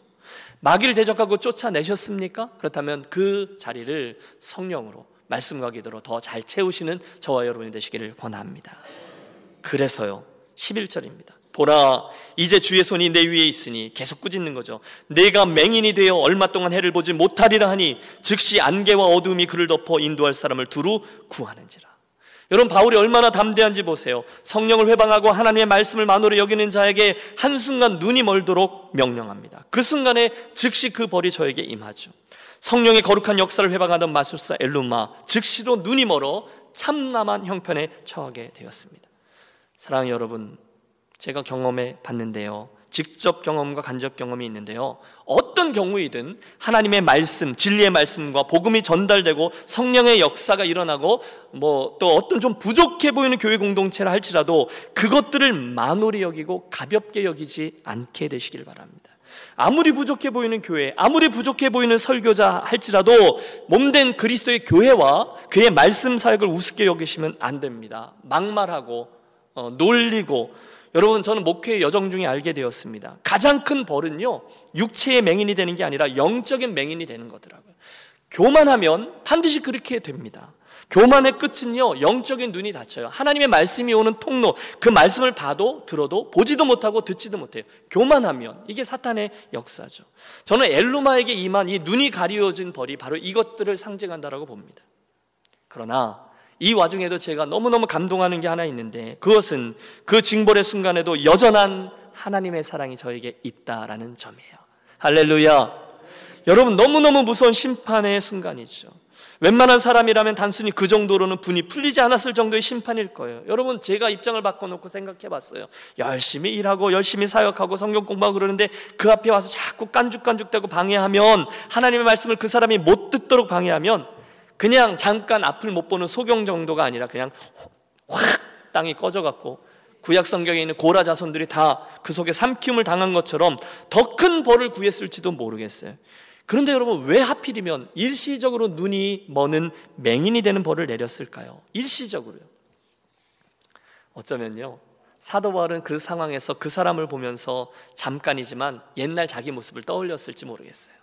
S1: 마귀를 대적하고 쫓아내셨습니까? 그렇다면 그 자리를 성령으로 말씀과 기도로 더 잘 채우시는 저와 여러분이 되시기를 권합니다. 그래서요. 11절입니다. 보라 이제 주의 손이 내 위에 있으니 계속 꾸짖는 거죠. 내가 맹인이 되어 얼마 동안 해를 보지 못하리라 하니 즉시 안개와 어둠이 그를 덮어 인도할 사람을 두루 구하는지라. 여러분 바울이 얼마나 담대한지 보세요. 성령을 회방하고 하나님의 말씀을 만으로 여기는 자에게 한순간 눈이 멀도록 명령합니다. 그 순간에 즉시 그 벌이 저에게 임하죠. 성령의 거룩한 역사를 회방하던 마술사 엘루마 즉시로 눈이 멀어 참남한 형편에 처하게 되었습니다. 사랑하는 여러분, 제가 경험해 봤는데요. 직접 경험과 간접 경험이 있는데요. 어떤 경우이든 하나님의 말씀, 진리의 말씀과 복음이 전달되고 성령의 역사가 일어나고 뭐 또 어떤 좀 부족해 보이는 교회 공동체라 할지라도 그것들을 만홀히 여기고 가볍게 여기지 않게 되시길 바랍니다. 아무리 부족해 보이는 교회, 아무리 부족해 보이는 설교자 할지라도 몸된 그리스도의 교회와 그의 말씀 사역을 우습게 여기시면 안 됩니다. 막말하고 어, 놀리고 여러분 저는 목회 여정 중에 알게 되었습니다. 가장 큰 벌은요 육체의 맹인이 되는 게 아니라 영적인 맹인이 되는 거더라고요. 교만하면 반드시 그렇게 됩니다. 교만의 끝은요 영적인 눈이 닫혀요. 하나님의 말씀이 오는 통로 그 말씀을 봐도 들어도 보지도 못하고 듣지도 못해요. 교만하면 이게 사탄의 역사죠. 저는 엘루마에게 임한 이 눈이 가리워진 벌이 바로 이것들을 상징한다라고 봅니다. 그러나 이 와중에도 제가 너무너무 감동하는 게 하나 있는데 그것은 그 징벌의 순간에도 여전한 하나님의 사랑이 저에게 있다라는 점이에요. 할렐루야. 여러분 너무너무 무서운 심판의 순간이죠. 웬만한 사람이라면 단순히 그 정도로는 분이 풀리지 않았을 정도의 심판일 거예요. 여러분 제가 입장을 바꿔놓고 생각해 봤어요. 열심히 일하고 열심히 사역하고 성경 공부하고 그러는데 그 앞에 와서 자꾸 깐죽깐죽대고 방해하면 하나님의 말씀을 그 사람이 못 듣도록 방해하면 그냥 잠깐 앞을 못 보는 소경 정도가 아니라 그냥 확 땅이 꺼져갖고 구약 성경에 있는 고라 자손들이 다 그 속에 삼키움을 당한 것처럼 더 큰 벌을 구했을지도 모르겠어요. 그런데 여러분 왜 하필이면 일시적으로 눈이 머는 맹인이 되는 벌을 내렸을까요? 일시적으로요. 어쩌면요. 사도 바울은 그 상황에서 그 사람을 보면서 잠깐이지만 옛날 자기 모습을 떠올렸을지 모르겠어요.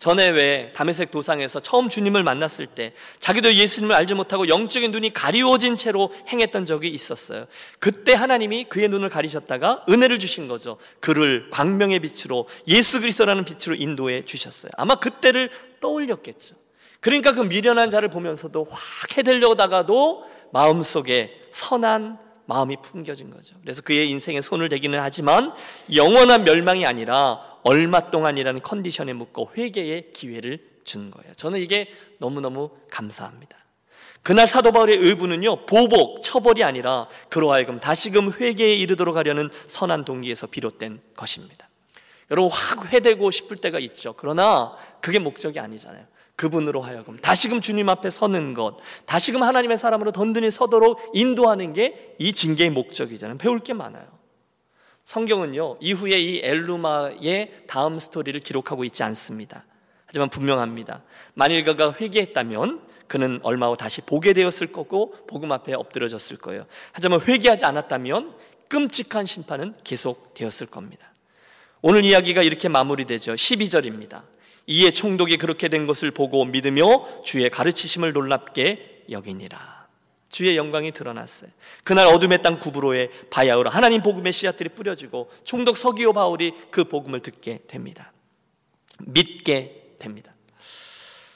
S1: 전에 왜 담에색 도상에서 처음 주님을 만났을 때 자기도 예수님을 알지 못하고 영적인 눈이 가리워진 채로 행했던 적이 있었어요. 그때 하나님이 그의 눈을 가리셨다가 은혜를 주신 거죠. 그를 광명의 빛으로 예수 그리스도라는 빛으로 인도해 주셨어요. 아마 그때를 떠올렸겠죠. 그러니까 그 미련한 자를 보면서도 확 해들려다가도 마음속에 선한 마음이 풍겨진 거죠. 그래서 그의 인생에 손을 대기는 하지만 영원한 멸망이 아니라 얼마 동안이라는 컨디션에 묶어 회개의 기회를 준 거예요. 저는 이게 너무너무 감사합니다. 그날 사도 바울의 의부는요, 보복, 처벌이 아니라 그로 하여금 다시금 회개에 이르도록 하려는 선한 동기에서 비롯된 것입니다. 여러분, 확 회되고 싶을 때가 있죠. 그러나 그게 목적이 아니잖아요. 그분으로 하여금 다시금 주님 앞에 서는 것, 다시금 하나님의 사람으로 던든히 서도록 인도하는 게 이 징계의 목적이잖아요. 배울 게 많아요. 성경은요, 이후에 이 엘루마의 다음 스토리를 기록하고 있지 않습니다. 하지만 분명합니다. 만일 그가 회개했다면 그는 얼마 후 다시 보게 되었을 거고 복음 앞에 엎드려졌을 거예요. 하지만 회개하지 않았다면 끔찍한 심판은 계속되었을 겁니다. 오늘 이야기가 이렇게 마무리되죠. 12절입니다. 이에 총독이 그렇게 된 것을 보고 믿으며 주의 가르치심을 놀랍게 여기니라. 주의 영광이 드러났어요. 그날 어둠의 땅 구브로에 바야흐로 하나님 복음의 씨앗들이 뿌려지고 총독 서기오 바울이 그 복음을 듣게 됩니다. 믿게 됩니다.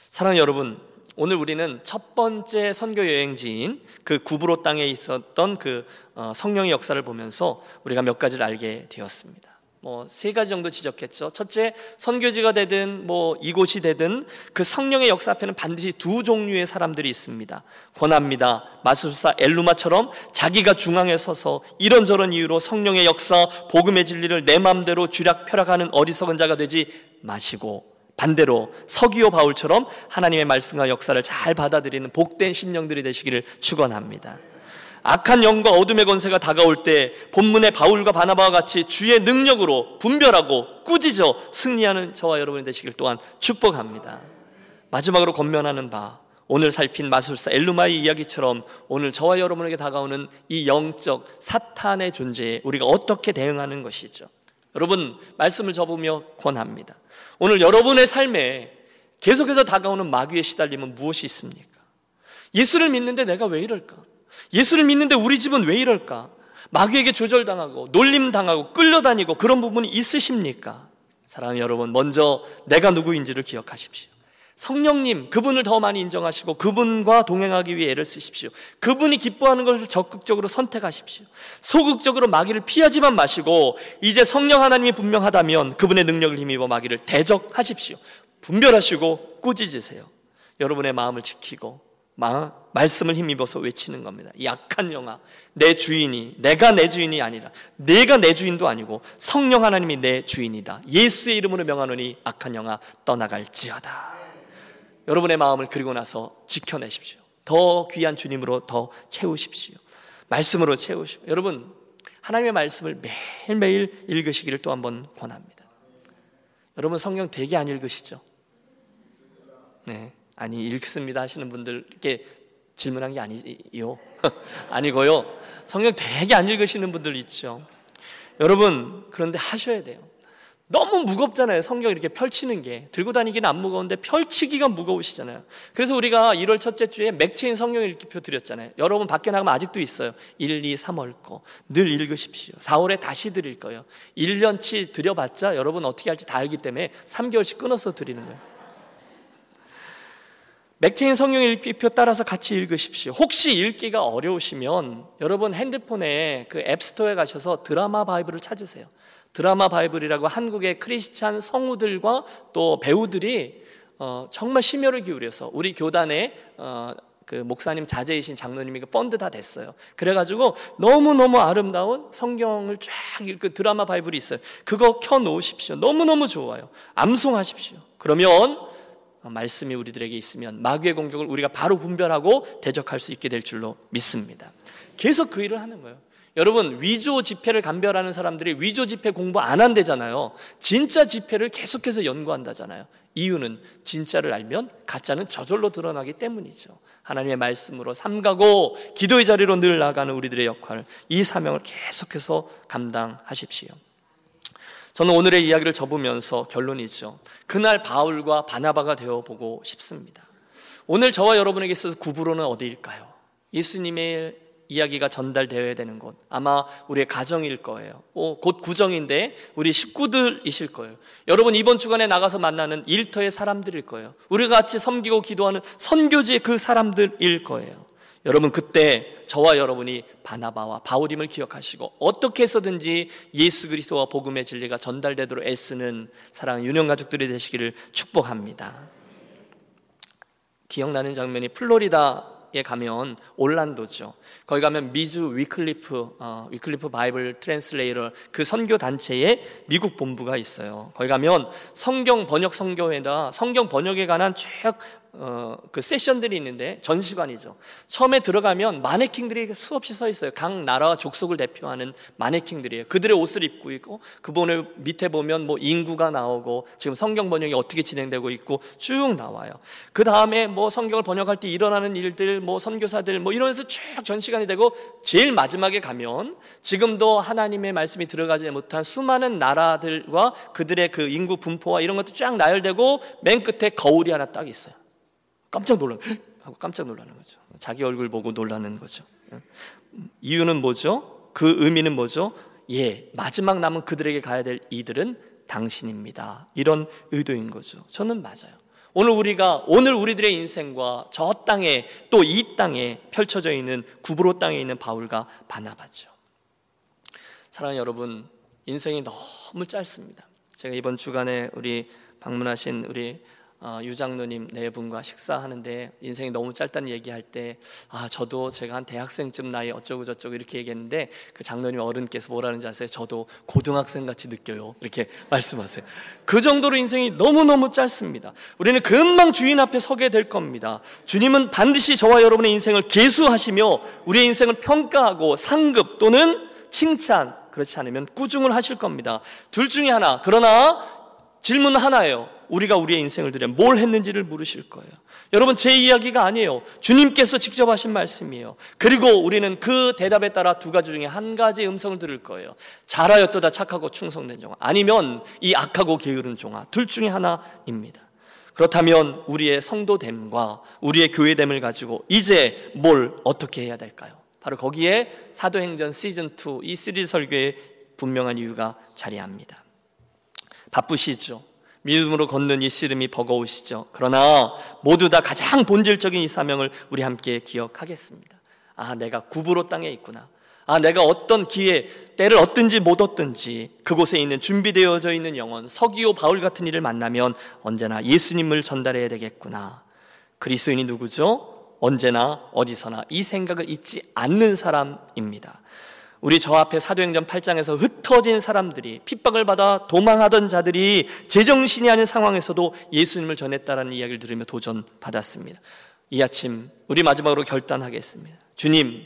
S1: 사랑하는 여러분, 오늘 우리는 첫 번째 선교 여행지인 그 구브로 땅에 있었던 그 어, 성령의 역사를 보면서 우리가 몇 가지를 알게 되었습니다. 뭐 세 가지 정도 지적했죠. 첫째, 선교지가 되든 뭐 이곳이 되든 그 성령의 역사 앞에는 반드시 두 종류의 사람들이 있습니다. 권합니다. 마술사 엘루마처럼 자기가 중앙에 서서 이런저런 이유로 성령의 역사, 복음의 진리를 내 마음대로 쥐락펴락하는 어리석은 자가 되지 마시고 반대로 서기오 바울처럼 하나님의 말씀과 역사를 잘 받아들이는 복된 심령들이 되시기를 축원합니다. 악한 영과 어둠의 권세가 다가올 때 본문의 바울과 바나바와 같이 주의 능력으로 분별하고 꾸짖어 승리하는 저와 여러분이 되시길 또한 축복합니다. 마지막으로 건면하는 바 오늘 살핀 마술사 엘루마의 이야기처럼 오늘 저와 여러분에게 다가오는 이 영적 사탄의 존재에 우리가 어떻게 대응하는 것이죠. 여러분 말씀을 접으며 권합니다. 오늘 여러분의 삶에 계속해서 다가오는 마귀의 시달림은 무엇이 있습니까? 예수를 믿는데 내가 왜 이럴까? 예수를 믿는데 우리 집은 왜 이럴까? 마귀에게 조절당하고 놀림당하고 끌려다니고 그런 부분이 있으십니까? 사랑하는 여러분, 먼저 내가 누구인지를 기억하십시오. 성령님, 그분을 더 많이 인정하시고 그분과 동행하기 위해 애를 쓰십시오. 그분이 기뻐하는 것을 적극적으로 선택하십시오. 소극적으로 마귀를 피하지만 마시고 이제 성령 하나님이 분명하다면 그분의 능력을 힘입어 마귀를 대적하십시오. 분별하시고 꾸짖으세요. 여러분의 마음을 지키고 마, 말씀을 힘입어서 외치는 겁니다. 약한 영아, 내 주인이, 내가 내 주인이 아니라, 내가 내 주인도 아니고, 성령 하나님이 내 주인이다. 예수의 이름으로 명하노니 악한 영아 떠나갈지어다. 여러분의 마음을 그리고 나서 지켜내십시오. 더 귀한 주님으로 더 채우십시오. 말씀으로 채우시오. 여러분, 하나님의 말씀을 매일매일 읽으시기를 또 한 번 권합니다. 여러분 성경 되게 안 읽으시죠? 네. 아니, 읽습니다 하시는 분들 이렇게 질문한 게 아니요. 아니고요. 성경 되게 안 읽으시는 분들 있죠. 여러분, 그런데 하셔야 돼요. 너무 무겁잖아요. 성경 이렇게 펼치는 게. 들고 다니기는 안 무거운데 펼치기가 무거우시잖아요. 그래서 우리가 1월 첫째 주에 맥체인 성경 읽기표 드렸잖아요. 여러분 밖에 나가면 아직도 있어요. 1, 2, 3월 거. 늘 읽으십시오. 4월에 다시 드릴 거예요. 1년치 드려봤자 여러분 어떻게 할지 다 알기 때문에 3개월씩 끊어서 드리는 거예요. 맥체인 성경 읽기표 따라서 같이 읽으십시오. 혹시 읽기가 어려우시면 여러분 핸드폰에 그 App Store에 가셔서 Drama Bible을 찾으세요. Drama Bible이라고 한국의 크리스찬 성우들과 또 배우들이 어, 정말 심혈을 기울여서 우리 교단에 어, 그 목사님 자제이신 장로님이 그 펀드 다 됐어요. 그래가지고 너무너무 아름다운 성경을 쫙 읽고 드라마 바이블이 있어요. 그거 켜 놓으십시오. 너무너무 좋아요. 암송하십시오. 그러면 말씀이 우리들에게 있으면 마귀의 공격을 우리가 바로 분별하고 대적할 수 있게 될 줄로 믿습니다. 계속 그 일을 하는 거예요. 여러분 위조 지폐를 감별하는 사람들이 위조 지폐 공부 안 한대잖아요. 진짜 지폐를 계속해서 연구한다잖아요. 이유는 진짜를 알면 가짜는 저절로 드러나기 때문이죠. 하나님의 말씀으로 삼가고 기도의 자리로 늘 나가는 우리들의 역할, 이 사명을 계속해서 감당하십시오. 저는 오늘의 이야기를 접으면서 결론이죠. 그날 바울과 바나바가 되어 보고 싶습니다. 오늘 저와 여러분에게 있어서 구부로는 어디일까요? 예수님의 이야기가 전달되어야 되는 곳 아마 우리의 가정일 거예요. 오, 곧 구정인데 우리 식구들이실 거예요. 여러분 이번 주간에 나가서 만나는 일터의 사람들일 거예요. 우리가 같이 섬기고 기도하는 선교지의 그 사람들일 거예요. 여러분 그때 저와 여러분이 바나바와 바울임을 기억하시고 어떻게 해서든지 예수 그리스도와 복음의 진리가 전달되도록 애쓰는 사랑하는 유년 가족들이 되시기를 축복합니다. 기억나는 장면이 플로리다 에 가면 올란도죠. 거기 가면 미주 Wycliffe 어, Wycliffe Bible Translator 그 선교 단체의 미국 본부가 있어요. 거기 가면 성경 번역 성교회다 성경 번역에 관한 쭉 어, 그 세션들이 있는데 전시관이죠. 처음에 들어가면 마네킹들이 수없이 서 있어요. 각 나라와 족속을 대표하는 마네킹들이에요. 그들의 옷을 입고 있고 그분의 밑에 보면 뭐 인구가 나오고 지금 성경 번역이 어떻게 진행되고 있고 쭉 나와요. 그 다음에 뭐 성경을 번역할 때 일어나는 일들, 뭐 선교사들 뭐 이러면서 쭉 전시관이 되고 제일 마지막에 가면 지금도 하나님의 말씀이 들어가지 못한 수많은 나라들과 그들의 그 인구 분포와 이런 것도 쫙 나열되고 맨 끝에 거울이 하나 딱 있어요. 깜짝 놀라 하고 깜짝 놀라는 거죠. 자기 얼굴 보고 놀라는 거죠. 이유는 뭐죠? 그 의미는 뭐죠? 예, 마지막 남은 그들에게 가야 될 이들은 당신입니다. 이런 의도인 거죠. 저는 맞아요. 오늘 우리가 오늘 우리들의 인생과 저 땅에 또 이 땅에 펼쳐져 있는 구브로 땅에 있는 바울과 바나바죠. 사랑하는 여러분, 인생이 너무 짧습니다. 제가 이번 주간에 우리 방문하신 우리 어, 유장로님 네 분과 식사하는데 인생이 너무 짧다는 얘기할 때 아 저도 제가 한 대학생쯤 나이 어쩌고 저쩌고 이렇게 얘기했는데 그 장로님 어른께서 뭐라는지 아세요? 저도 고등학생 같이 느껴요 이렇게 말씀하세요. 그 정도로 인생이 너무 너무 짧습니다. 우리는 금방 주인 앞에 서게 될 겁니다. 주님은 반드시 저와 여러분의 인생을 계수하시며 우리의 인생을 평가하고 상급 또는 칭찬 그렇지 않으면 꾸중을 하실 겁니다. 둘 중에 하나. 그러나 질문 하나예요. 우리가 우리의 인생을 들여 뭘 했는지를 물으실 거예요. 여러분 제 이야기가 아니에요. 주님께서 직접 하신 말씀이에요. 그리고 우리는 그 대답에 따라 두 가지 중에 한 가지 음성을 들을 거예요. 잘하였도다 착하고 충성된 종아 아니면 이 악하고 게으른 종아 둘 중에 하나입니다. 그렇다면 우리의 성도됨과 우리의 교회됨을 가지고 이제 뭘 어떻게 해야 될까요? 바로 거기에 사도행전 시즌 2 이 시리즈 설교의 분명한 이유가 자리합니다. 바쁘시죠. 믿음으로 걷는 이 씨름이 버거우시죠. 그러나 모두 다 가장 본질적인 이 사명을 우리 함께 기억하겠습니다. 아, 내가 구부로 땅에 있구나. 아, 내가 어떤 기회, 때를 얻든지 못 얻든지 그곳에 있는 준비되어져 있는 영혼, 서기오 바울 같은 이를 만나면 언제나 예수님을 전달해야 되겠구나. 그리스도인이 누구죠? 언제나 어디서나 이 생각을 잊지 않는 사람입니다. 우리 저 앞에 사도행전 8장에서 흩어진 사람들이 핍박을 받아 도망하던 자들이 제정신이 아닌 상황에서도 예수님을 전했다라는 이야기를 들으며 도전 받았습니다. 이 아침 우리 마지막으로 결단하겠습니다. 주님,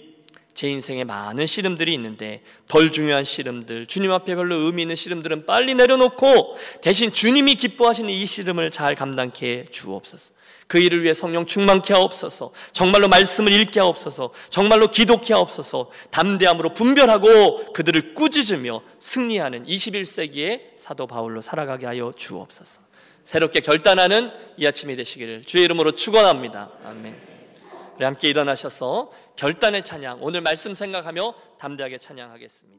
S1: 제 인생에 많은 씨름들이 있는데 덜 중요한 씨름들, 주님 앞에 별로 의미 있는 씨름들은 빨리 내려놓고 대신 주님이 기뻐하시는 이 씨름을 잘 감당케 주옵소서. 그 일을 위해 성령 충만케 하옵소서. 정말로 말씀을 읽게 하옵소서. 정말로 기독케 하옵소서. 담대함으로 분별하고 그들을 꾸짖으며 승리하는 21세기의 사도 바울로 살아가게 하여 주옵소서. 새롭게 결단하는 이 아침이 되시기를 주의 이름으로 축원합니다. 아멘. 우리 함께 일어나셔서 결단의 찬양 오늘 말씀 생각하며 담대하게 찬양하겠습니다.